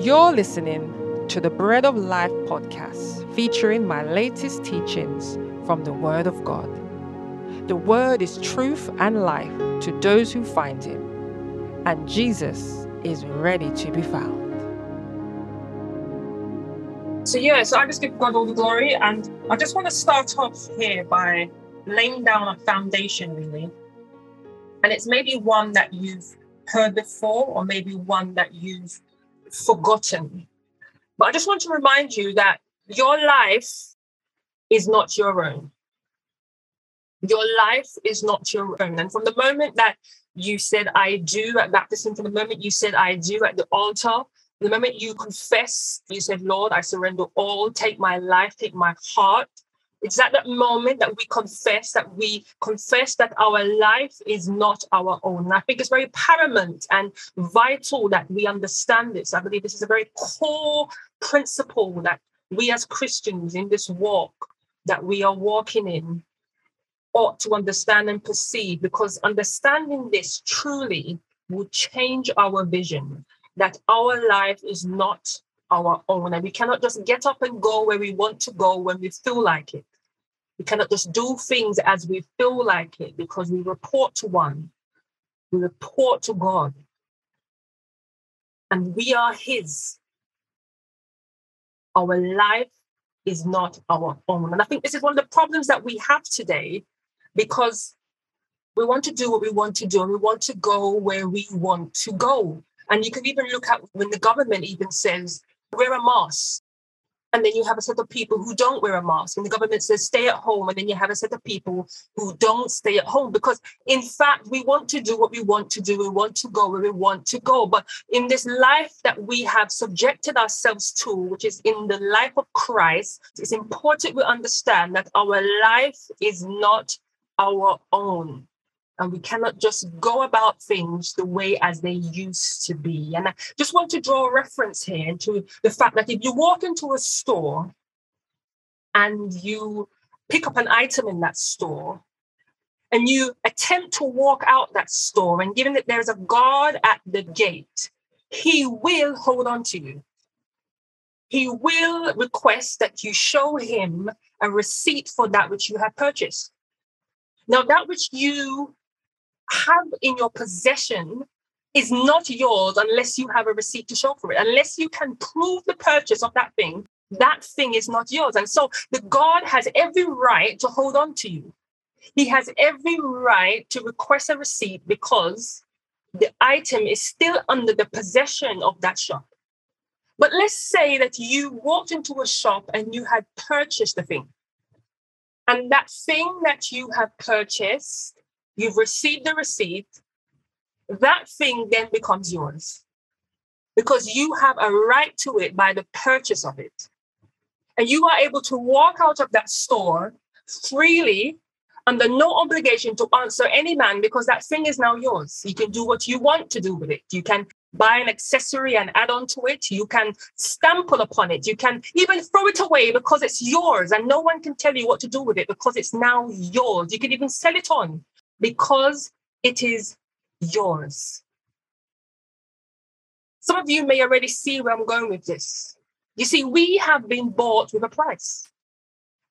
You're listening to the Bread of Life podcast featuring my latest teachings from the Word of God. The Word is truth and life to those who find Him, and Jesus is ready to be found. So, yeah, so I just give God all the glory. And I just want to start off here by laying down a foundation, really. And it's maybe one that you've heard before, or maybe one that you've forgotten. But I just want to remind you that your life is not your own. Your life is not your own. And from the moment that you said, I do at baptism, from the moment you said, I do at the altar, the moment you confess, you said, Lord, I surrender all, take my life, take my heart. It's at that moment that we confess, that we confess that our life is not our own. And I think it's very paramount and vital that we understand this. I believe this is a very core principle that we as Christians in this walk that we are walking in ought to understand and perceive because understanding this truly will change our vision that our life is not our own and we cannot just get up and go where we want to go when we feel like it. We cannot just do things as we feel like it because we report to one, we report to God, and we are His. Our life is not our own. And I think this is one of the problems that we have today because we want to do what we want to do and we want to go where we want to go. And you can even look at when the government even says, wear a mask. And then you have a set of people who don't wear a mask. And the government says, stay at home. And then you have a set of people who don't stay at home. Because in fact, we want to do what we want to do. We want to go where we want to go. But in this life that we have subjected ourselves to, which is in the life of Christ, it's important we understand that our life is not our own and we cannot just go about things the way as they used to be. And I just want to draw a reference here to the fact that if you walk into a store and you pick up an item in that store and you attempt to walk out that store, and given that there's a guard at the gate, he will hold on to you. He will request that you show him a receipt for that which you have purchased. Now, that which you have in your possession is not yours unless you have a receipt to show for it. Unless you can prove the purchase of that thing, that thing is not yours. And so the God has every right to hold on to you. He has every right to request a receipt because the item is still under the possession of that shop. But let's say that you walked into a shop and you had purchased the thing. And that thing that you have purchased you've received the receipt, that thing then becomes yours because you have a right to it by the purchase of it. And you are able to walk out of that store freely under no obligation to answer any man because that thing is now yours. You can do what you want to do with it. You can buy an accessory and add on to it. You can stample upon it. You can even throw it away because it's yours and no one can tell you what to do with it because it's now yours. You can even sell it on because it is yours. Some of you may already see where I'm going with this. You see, we have been bought with a price,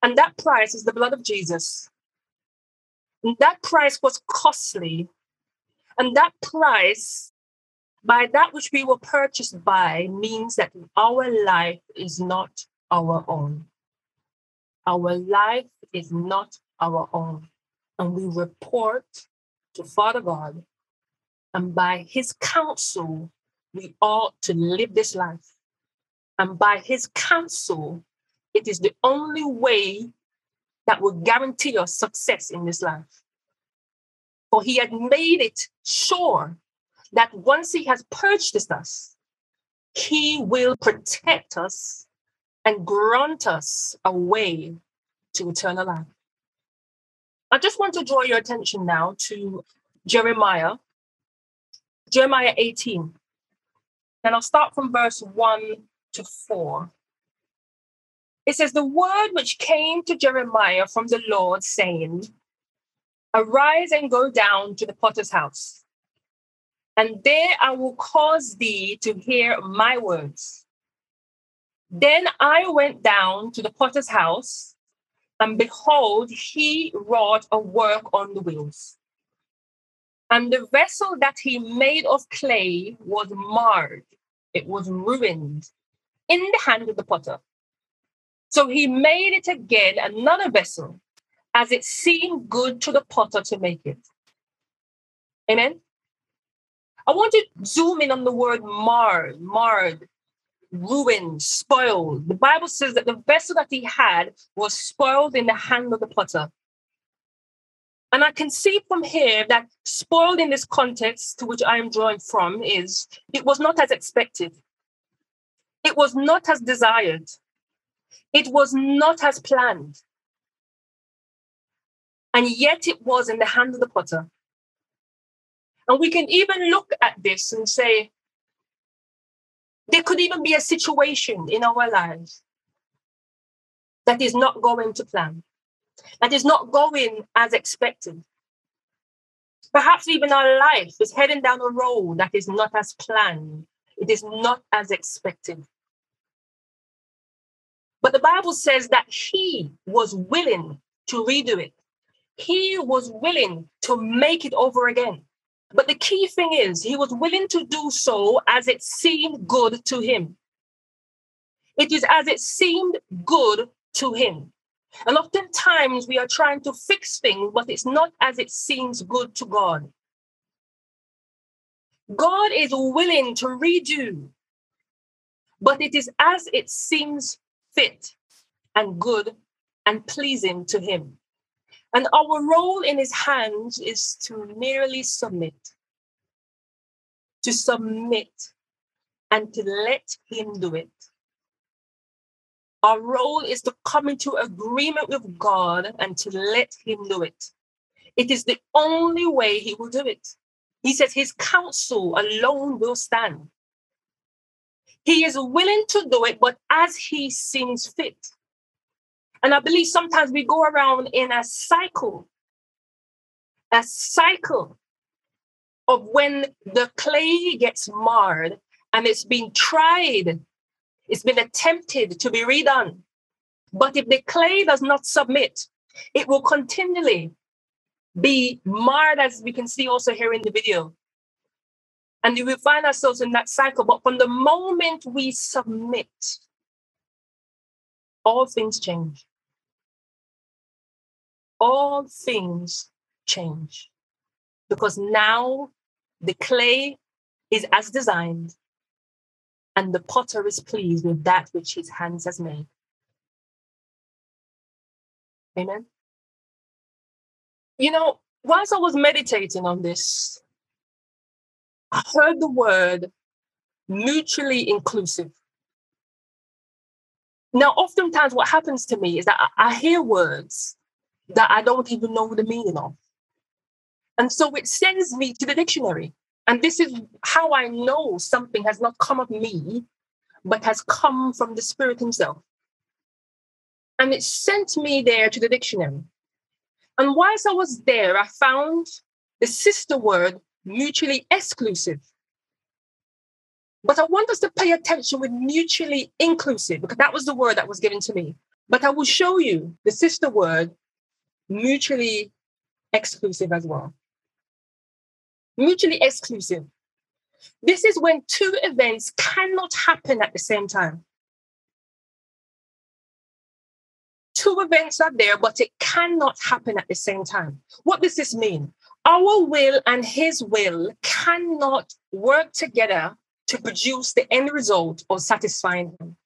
and that price is the blood of Jesus. And that price was costly, and that price, by that which we were purchased by, means that our life is not our own. Our life is not our own and we report to Father God, and by his counsel, we ought to live this life. And by his counsel, it is the only way that will guarantee us success in this life. For he had made it sure that once he has purchased us, he will protect us and grant us a way to eternal life. I just want to draw your attention now to Jeremiah, Jeremiah 18. And I'll start from verse 1 to 4. It says, The word which came to Jeremiah from the Lord, saying, Arise and go down to the potter's house. and there I will cause thee to hear my words. Then I went down to the potter's house, and behold, he wrought a work on the wheels. And the vessel that he made of clay was marred, it was ruined in the hand of the potter. So he made it again another vessel, as it seemed good to the potter to make it. Amen. I want to zoom in on the word marred, marred, ruined, spoiled. The Bible says that the vessel that he had was spoiled in the hand of the potter. And I can see from here that spoiled in this context to which I am drawing from is it was not as expected. It was not as desired. It was not as planned. And yet it was in the hand of the potter. And we can even look at this and say, there could even be a situation in our lives that is not going to plan that is not going as expected. Perhaps even our life is heading down a road that is not as planned, it is not as expected. But the Bible says that he was willing to redo it. He was willing to make it over again. But the key thing is, he was willing to do so as it seemed good to him. It is as it seemed good to him. And oftentimes we are trying to fix things, but it's not as it seems good to God. God is willing to redo, but it is as it seems fit and good and pleasing to Him. And our role in His hands is to merely submit, to submit and to let Him do it. Our role is to come into agreement with God and to let Him do it. It is the only way He will do it. He says His counsel alone will stand. He is willing to do it, but as He seems fit. And I believe sometimes we go around in a cycle, a cycle of when the clay gets marred and it's been tried it's been attempted to be redone. But if the clay does not submit, it will continually be marred, as we can see also here in the video. And we will find ourselves in that cycle. But from the moment we submit, all things change. All things change. Because now the clay is as designed and the potter is pleased with that which his hands has made. Amen. You know, whilst I was meditating on this, I heard the word mutually inclusive. Now, oftentimes, what happens to me is that I, hear words that I don't even know the meaning of. And so it sends me to the dictionary. And this is how I know something has not come of me, but has come from the Spirit Himself. And it sent me there to the dictionary. And whilst I was there, I found the sister word mutually exclusive. But I want us to pay attention with mutually inclusive, because that was the word that was given to me. But I will show you the sister word mutually exclusive as well mutually exclusive. This is when two events cannot happen at the same time. Two events are there, but it cannot happen at the same time. What does this mean? Our will and his will cannot work together to produce the end result of satisfying him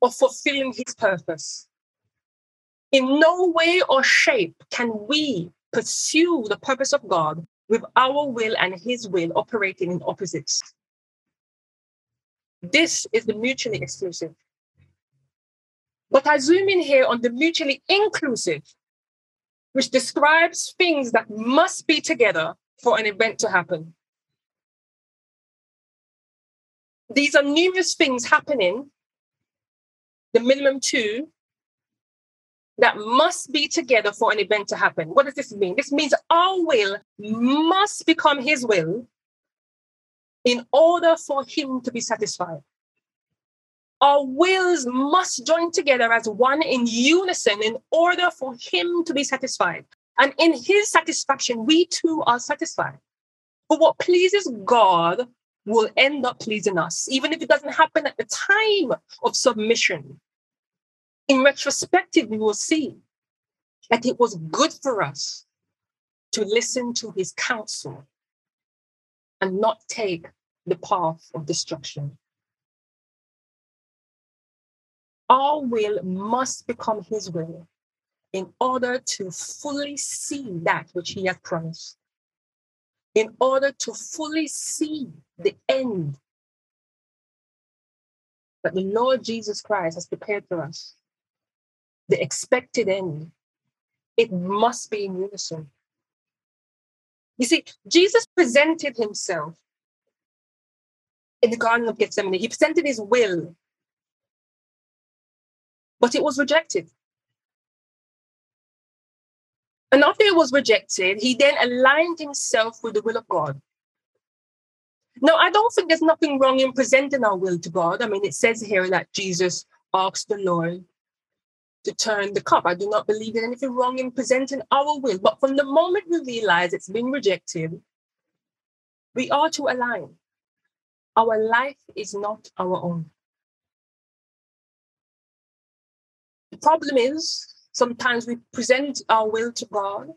or fulfilling his purpose. In no way or shape can we pursue the purpose of God with our will and his will operating in opposites. This is the mutually exclusive. But I zoom in here on the mutually inclusive, which describes things that must be together for an event to happen. These are numerous things happening, the minimum two, that must be together for an event to happen. What does this mean? This means our will must become his will in order for him to be satisfied. Our wills must join together as one in unison in order for him to be satisfied. And in his satisfaction, we too are satisfied. But what pleases God will end up pleasing us, even if it doesn't happen at the time of submission. In retrospective, we will see that it was good for us to listen to his counsel and not take the path of destruction. Our will must become his will in order to fully see that which he has promised, in order to fully see the end that the Lord Jesus Christ has prepared for us, the expected end. It must be in unison. You see, Jesus presented himself in the Garden of Gethsemane. He presented his will, but it was rejected. And after it was rejected, he then aligned himself with the will of God. Now, I don't think there's nothing wrong in presenting our will to God. I mean, it says here that Jesus asked the Lord to turn the cup. I do not believe in anything wrong in presenting our will. But from the moment we realize it's been rejected, we are to align. Our life is not our own. The problem is sometimes we present our will to God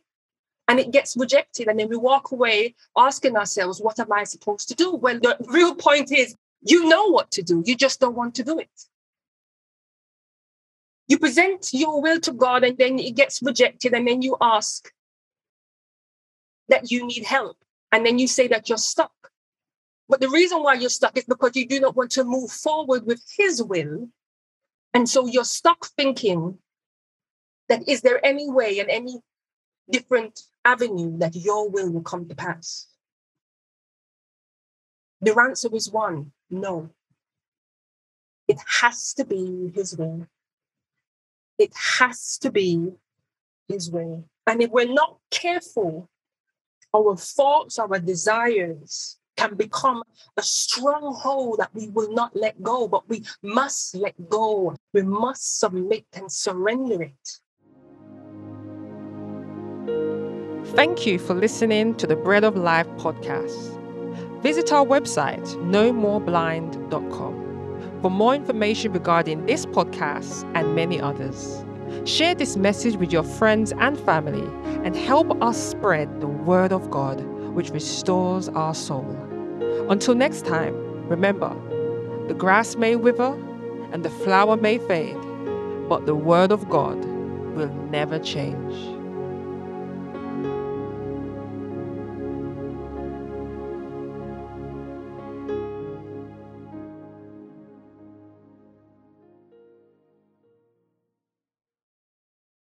and it gets rejected, and then we walk away asking ourselves, What am I supposed to do? When the real point is, you know what to do, you just don't want to do it. You present your will to God, and then it gets rejected, and then you ask that you need help, and then you say that you're stuck. But the reason why you're stuck is because you do not want to move forward with His will. And so you're stuck thinking that is there any way and any different avenue that your will will come to pass? The answer is one no. It has to be His will. It has to be His way. And if we're not careful, our thoughts, our desires, can become a stronghold that we will not let go, but we must let go. We must submit and surrender it. Thank you for listening to the Bread of Life podcast. Visit our website, nomoreblind.com, for more information regarding this podcast and many others. Share this message with your friends and family and help us spread the word of God, which restores our soul. Until next time, remember the grass may wither and the flower may fade, but the word of God will never change.